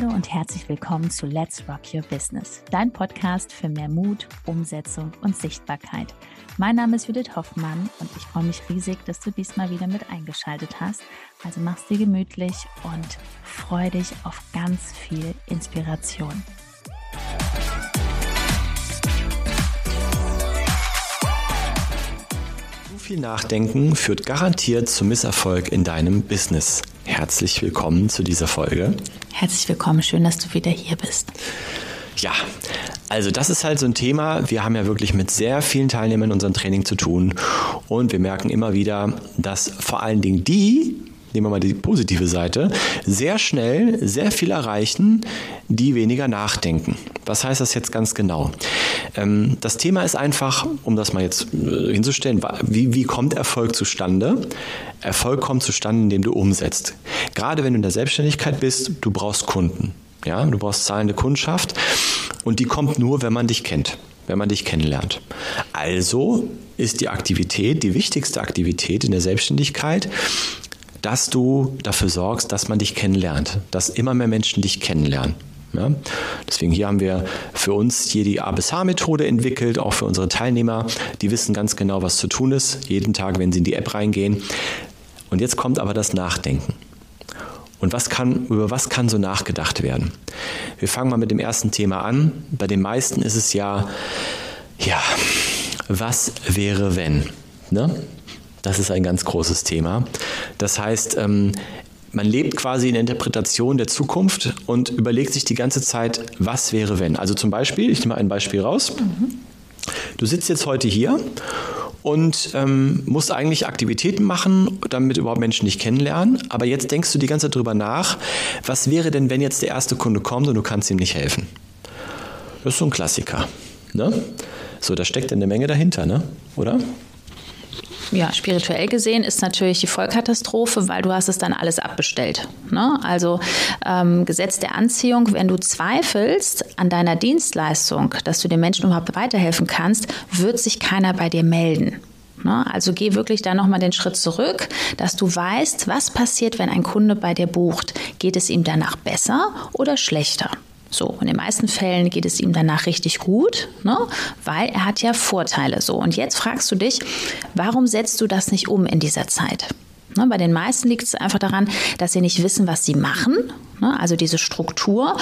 Hallo und herzlich willkommen zu Let's Rock Your Business, dein Podcast für mehr Mut, Umsetzung und Sichtbarkeit. Mein Name ist Judith Hoffmann und ich freue mich riesig, dass du diesmal wieder mit eingeschaltet hast. Also mach's dir gemütlich und freu dich auf ganz viel Inspiration. Zu viel Nachdenken führt garantiert zum Misserfolg in deinem Business. Herzlich willkommen zu dieser Folge. Herzlich willkommen, schön, dass du wieder hier bist. Ja, also das ist halt so ein Thema. Wir haben ja wirklich mit sehr vielen Teilnehmern in unserem Training zu tun und wir merken immer wieder, dass vor allen Dingen die, nehmen wir mal die positive Seite, sehr schnell sehr viel erreichen, die weniger nachdenken. Was heißt das jetzt ganz genau? Ähm, das Thema ist einfach, um das mal jetzt äh, hinzustellen, wie, wie kommt Erfolg zustande? Erfolg kommt zustande, indem du umsetzt. Gerade wenn du in der Selbstständigkeit bist, du brauchst Kunden. Ja, du brauchst zahlende Kundschaft und die kommt nur, wenn man dich kennt, wenn man dich kennenlernt. Also ist die Aktivität, die wichtigste Aktivität in der Selbstständigkeit, dass du dafür sorgst, dass man dich kennenlernt, dass immer mehr Menschen dich kennenlernen. Ja? Deswegen hier haben wir für uns hier die ABSH-Methode entwickelt, auch für unsere Teilnehmer. Die wissen ganz genau, was zu tun ist, jeden Tag, wenn sie in die App reingehen. Und jetzt kommt aber das Nachdenken. Und was kann, über was kann so nachgedacht werden? Wir fangen mal mit dem ersten Thema an. Bei den meisten ist es ja, ja, was wäre wenn? Ne? Das ist ein ganz großes Thema. Das heißt, ähm, man lebt quasi in der Interpretation der Zukunft und überlegt sich die ganze Zeit, was wäre wenn. Also zum Beispiel, ich nehme ein Beispiel raus. Du sitzt jetzt heute hier und ähm, musst eigentlich Aktivitäten machen, damit überhaupt Menschen dich kennenlernen. Aber jetzt denkst du die ganze Zeit drüber nach, was wäre denn, wenn jetzt der erste Kunde kommt und du kannst ihm nicht helfen? Das ist so ein Klassiker. Ne? So, da steckt eine Menge dahinter, ne? oder? Ja, spirituell gesehen ist natürlich die Vollkatastrophe, weil du hast es dann alles abbestellt. Ne? Also ähm, Gesetz der Anziehung, wenn du zweifelst an deiner Dienstleistung, dass du den Menschen überhaupt weiterhelfen kannst, wird sich keiner bei dir melden. Ne? Also geh wirklich da nochmal den Schritt zurück, dass du weißt, was passiert, wenn ein Kunde bei dir bucht. Geht es ihm danach besser oder schlechter? So, in den meisten Fällen geht es ihm danach richtig gut, ne? weil er hat ja Vorteile so. Und jetzt fragst du dich, warum setzt du das nicht um in dieser Zeit? Ne, bei den meisten liegt es einfach daran, dass sie nicht wissen, was sie machen, ne, also diese Struktur.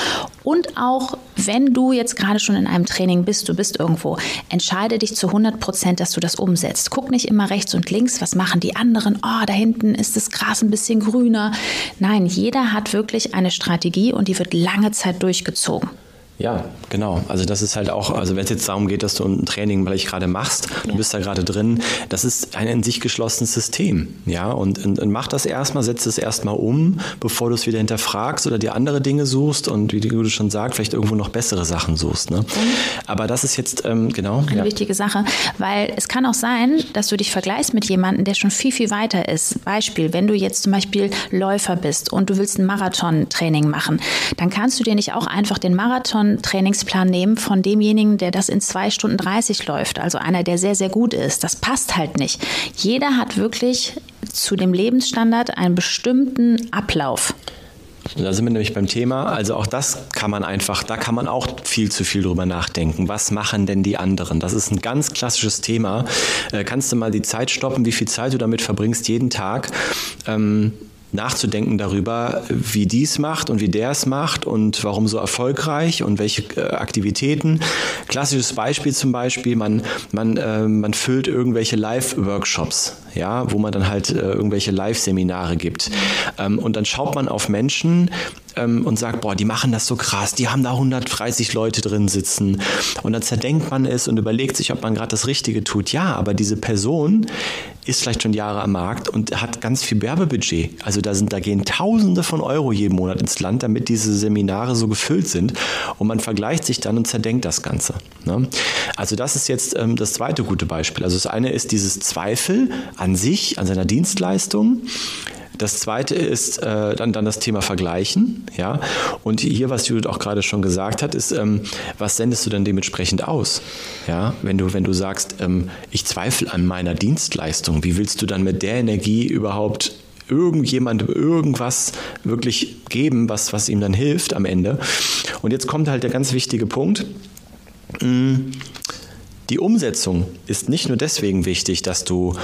Und auch wenn du jetzt gerade schon in einem Training bist, du bist irgendwo, entscheide dich zu 100 Prozent, dass du das umsetzt. Guck nicht immer rechts und links, was machen die anderen. Oh, da hinten ist das Gras ein bisschen grüner. Nein, jeder hat wirklich eine Strategie und die wird lange Zeit durchgezogen. Ja, genau. Also das ist halt auch, also wenn es jetzt darum geht, dass du ein Training vielleicht gerade machst, ja. du bist da gerade drin, das ist ein in sich geschlossenes System. Ja, und, und, und mach das erstmal, setz es erstmal um, bevor du es wieder hinterfragst oder dir andere Dinge suchst und wie du schon sagst, vielleicht irgendwo noch bessere Sachen suchst. Ne? Aber das ist jetzt, ähm, genau. Eine ja. wichtige Sache, weil es kann auch sein, dass du dich vergleichst mit jemandem, der schon viel, viel weiter ist. Beispiel, wenn du jetzt zum Beispiel Läufer bist und du willst ein Marathon-Training machen, dann kannst du dir nicht auch einfach den Marathon Trainingsplan nehmen von demjenigen, der das in zwei Stunden 30 läuft, also einer, der sehr, sehr gut ist. Das passt halt nicht. Jeder hat wirklich zu dem Lebensstandard einen bestimmten Ablauf. Da sind wir nämlich beim Thema. Also auch das kann man einfach, da kann man auch viel zu viel drüber nachdenken. Was machen denn die anderen? Das ist ein ganz klassisches Thema. Äh, kannst du mal die Zeit stoppen, wie viel Zeit du damit verbringst jeden Tag? Ähm, nachzudenken darüber, wie dies macht und wie der es macht und warum so erfolgreich und welche äh, Aktivitäten. Klassisches Beispiel zum Beispiel, man, man, äh, man füllt irgendwelche Live-Workshops, ja, wo man dann halt äh, irgendwelche Live-Seminare gibt. Ähm, und dann schaut man auf Menschen, ähm, und sagt, boah, die machen das so krass, die haben da 130 Leute drin sitzen. Und dann zerdenkt man es und überlegt sich, ob man gerade das Richtige tut. Ja, aber diese Person ist vielleicht schon Jahre am Markt und hat ganz viel Werbebudget. Also da, sind, da gehen Tausende von Euro jeden Monat ins Land, damit diese Seminare so gefüllt sind. Und man vergleicht sich dann und zerdenkt das Ganze. Ne? Also das ist jetzt ähm, das zweite gute Beispiel. Also das eine ist dieses Zweifel an sich, an seiner Dienstleistung. Das zweite ist äh, dann, dann das Thema Vergleichen. Ja? Und hier, was Judith auch gerade schon gesagt hat, ist, ähm, was sendest du denn dementsprechend aus? Ja? Wenn, du, wenn du sagst, ähm, ich zweifle an meiner Dienstleistung, wie willst du dann mit der Energie überhaupt irgendjemandem irgendwas wirklich geben, was, was ihm dann hilft am Ende. Und jetzt kommt halt der ganz wichtige Punkt. Mm, die Umsetzung ist nicht nur deswegen wichtig, dass du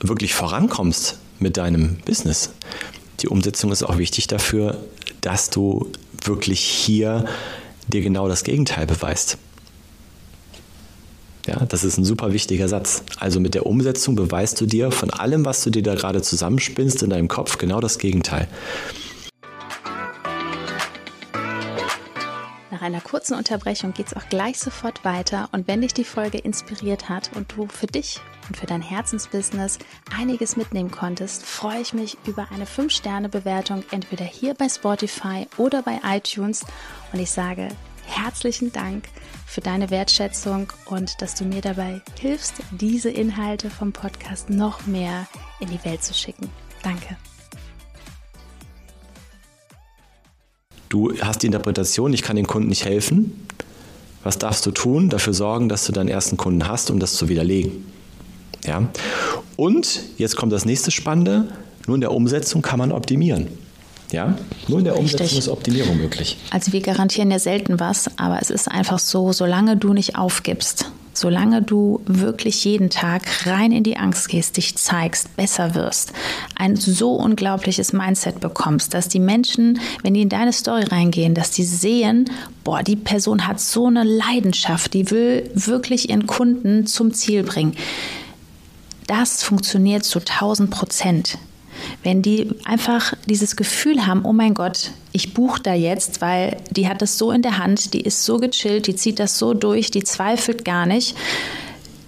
wirklich vorankommst mit deinem Business. Die Umsetzung ist auch wichtig dafür, dass du wirklich hier dir genau das Gegenteil beweist. Ja, das ist ein super wichtiger Satz. Also mit der Umsetzung beweist du dir von allem, was du dir da gerade zusammenspinnst in deinem Kopf, genau das Gegenteil. Nach einer kurzen Unterbrechung geht es auch gleich sofort weiter. Und wenn dich die Folge inspiriert hat und du für dich und für dein Herzensbusiness einiges mitnehmen konntest, freue ich mich über eine 5-Sterne-Bewertung entweder hier bei Spotify oder bei iTunes. Und ich sage herzlichen Dank für deine Wertschätzung und dass du mir dabei hilfst, diese Inhalte vom Podcast noch mehr in die Welt zu schicken. Danke. Du hast die Interpretation, ich kann den Kunden nicht helfen. Was darfst du tun? Dafür sorgen, dass du deinen ersten Kunden hast, um das zu widerlegen. Ja? Und jetzt kommt das nächste Spannende. Nur in der Umsetzung kann man optimieren. Ja, nur in der Umsetzung Richtig. ist Optimierung möglich. Also wir garantieren ja selten was, aber es ist einfach so, solange du nicht aufgibst, solange du wirklich jeden Tag rein in die Angst gehst, dich zeigst, besser wirst, ein so unglaubliches Mindset bekommst, dass die Menschen, wenn die in deine Story reingehen, dass die sehen, boah, die Person hat so eine Leidenschaft, die will wirklich ihren Kunden zum Ziel bringen. Das funktioniert zu 1000 Prozent. Wenn die einfach dieses Gefühl haben, oh mein Gott, ich buche da jetzt, weil die hat das so in der Hand, die ist so gechillt, die zieht das so durch, die zweifelt gar nicht,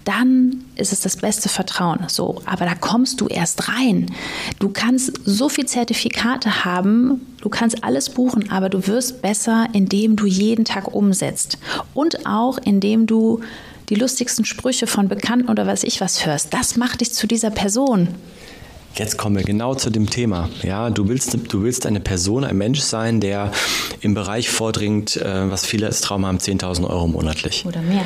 dann ist es das beste Vertrauen. So, aber da kommst du erst rein. Du kannst so viel Zertifikate haben, du kannst alles buchen, aber du wirst besser, indem du jeden Tag umsetzt und auch indem du die lustigsten Sprüche von Bekannten oder was ich was hörst. Das macht dich zu dieser Person. Jetzt kommen wir genau zu dem Thema. Ja, du willst, du willst eine Person, ein Mensch sein, der im Bereich vordringt, äh, was viele als Traum haben, 10.000 Euro monatlich. Oder mehr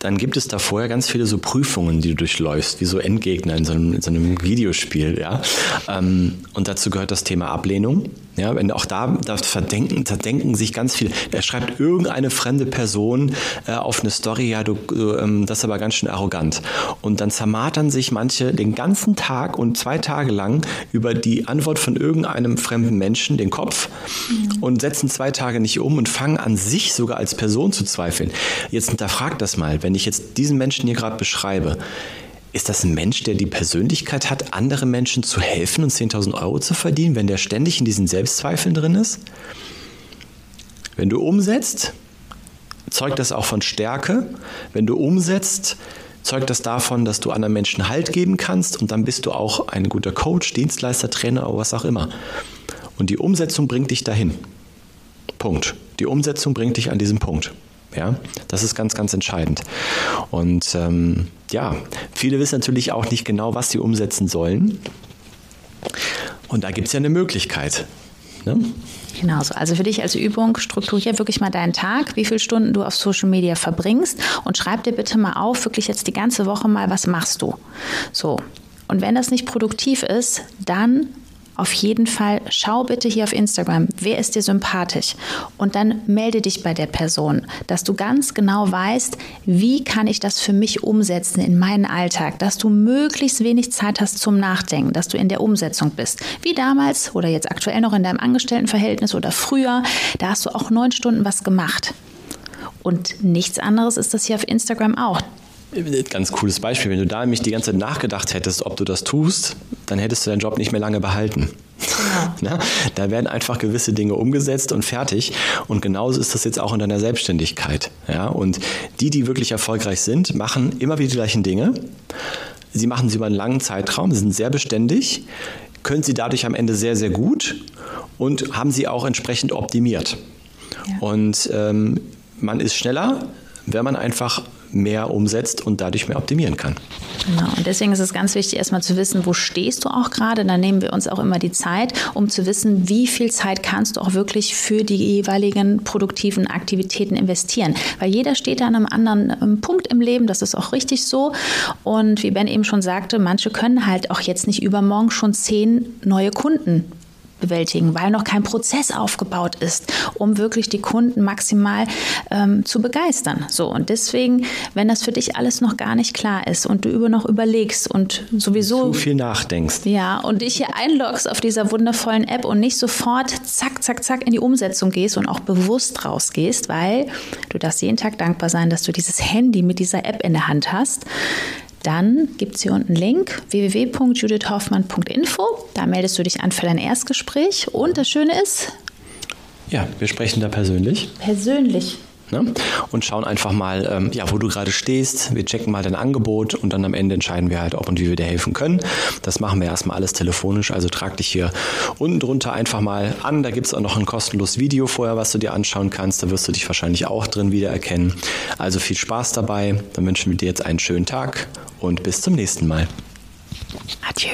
dann gibt es da vorher ganz viele so Prüfungen, die du durchläufst, wie so Endgegner in so einem, in so einem Videospiel. Ja? Ähm, und dazu gehört das Thema Ablehnung. Ja, wenn auch da, da verdenken, da denken sich ganz viele. Er schreibt irgendeine fremde Person äh, auf eine Story, ja, du, du ähm, das ist aber ganz schön arrogant. Und dann zermartern sich manche den ganzen Tag und zwei Tage lang über die Antwort von irgendeinem fremden Menschen den Kopf mhm. und setzen zwei Tage nicht um und fangen an, sich sogar als Person zu zweifeln. Jetzt hinterfragt das mal, wenn ich jetzt diesen Menschen hier gerade beschreibe. Ist das ein Mensch, der die Persönlichkeit hat, anderen Menschen zu helfen und 10.000 Euro zu verdienen, wenn der ständig in diesen Selbstzweifeln drin ist? Wenn du umsetzt, zeugt das auch von Stärke. Wenn du umsetzt, zeugt das davon, dass du anderen Menschen Halt geben kannst und dann bist du auch ein guter Coach, Dienstleister, Trainer oder was auch immer. Und die Umsetzung bringt dich dahin. Punkt. Die Umsetzung bringt dich an diesen Punkt. Ja, das ist ganz, ganz entscheidend. Und ähm, ja, viele wissen natürlich auch nicht genau, was sie umsetzen sollen. Und da gibt es ja eine Möglichkeit. Ne? Genau so. Also für dich als Übung, strukturier wirklich mal deinen Tag, wie viele Stunden du auf Social Media verbringst und schreib dir bitte mal auf, wirklich jetzt die ganze Woche mal, was machst du. So. Und wenn das nicht produktiv ist, dann auf jeden Fall schau bitte hier auf Instagram, wer ist dir sympathisch und dann melde dich bei der Person, dass du ganz genau weißt, wie kann ich das für mich umsetzen in meinen Alltag, dass du möglichst wenig Zeit hast zum Nachdenken, dass du in der Umsetzung bist. Wie damals oder jetzt aktuell noch in deinem Angestelltenverhältnis oder früher, da hast du auch neun Stunden was gemacht. Und nichts anderes ist das hier auf Instagram auch. Ganz cooles Beispiel. Wenn du da nämlich die ganze Zeit nachgedacht hättest, ob du das tust, dann hättest du deinen Job nicht mehr lange behalten. Genau. da werden einfach gewisse Dinge umgesetzt und fertig. Und genauso ist das jetzt auch in deiner Selbstständigkeit. Ja? Und die, die wirklich erfolgreich sind, machen immer wieder die gleichen Dinge. Sie machen sie über einen langen Zeitraum, sie sind sehr beständig, können sie dadurch am Ende sehr, sehr gut und haben sie auch entsprechend optimiert. Ja. Und ähm, man ist schneller, wenn man einfach mehr umsetzt und dadurch mehr optimieren kann. Genau. Und deswegen ist es ganz wichtig, erstmal zu wissen, wo stehst du auch gerade. Dann nehmen wir uns auch immer die Zeit, um zu wissen, wie viel Zeit kannst du auch wirklich für die jeweiligen produktiven Aktivitäten investieren. Weil jeder steht an einem anderen ähm, Punkt im Leben, das ist auch richtig so. Und wie Ben eben schon sagte, manche können halt auch jetzt nicht übermorgen schon zehn neue Kunden bewältigen, weil noch kein Prozess aufgebaut ist, um wirklich die Kunden maximal ähm, zu begeistern. So und deswegen, wenn das für dich alles noch gar nicht klar ist und du über noch überlegst und sowieso zu viel nachdenkst, ja und dich hier einloggst auf dieser wundervollen App und nicht sofort zack zack zack in die Umsetzung gehst und auch bewusst rausgehst, weil du darfst jeden Tag dankbar sein, dass du dieses Handy mit dieser App in der Hand hast dann gibt es hier unten einen Link www.judithhoffmann.info. Da meldest du dich an für dein Erstgespräch. Und das Schöne ist, ja, wir sprechen da persönlich. Persönlich. Ne? Und schauen einfach mal, ähm, ja, wo du gerade stehst. Wir checken mal dein Angebot und dann am Ende entscheiden wir halt, ob und wie wir dir helfen können. Das machen wir erstmal alles telefonisch. Also trag dich hier unten drunter einfach mal an. Da gibt es auch noch ein kostenloses Video vorher, was du dir anschauen kannst. Da wirst du dich wahrscheinlich auch drin wiedererkennen. Also viel Spaß dabei. Dann wünschen wir dir jetzt einen schönen Tag und bis zum nächsten Mal. Adieu.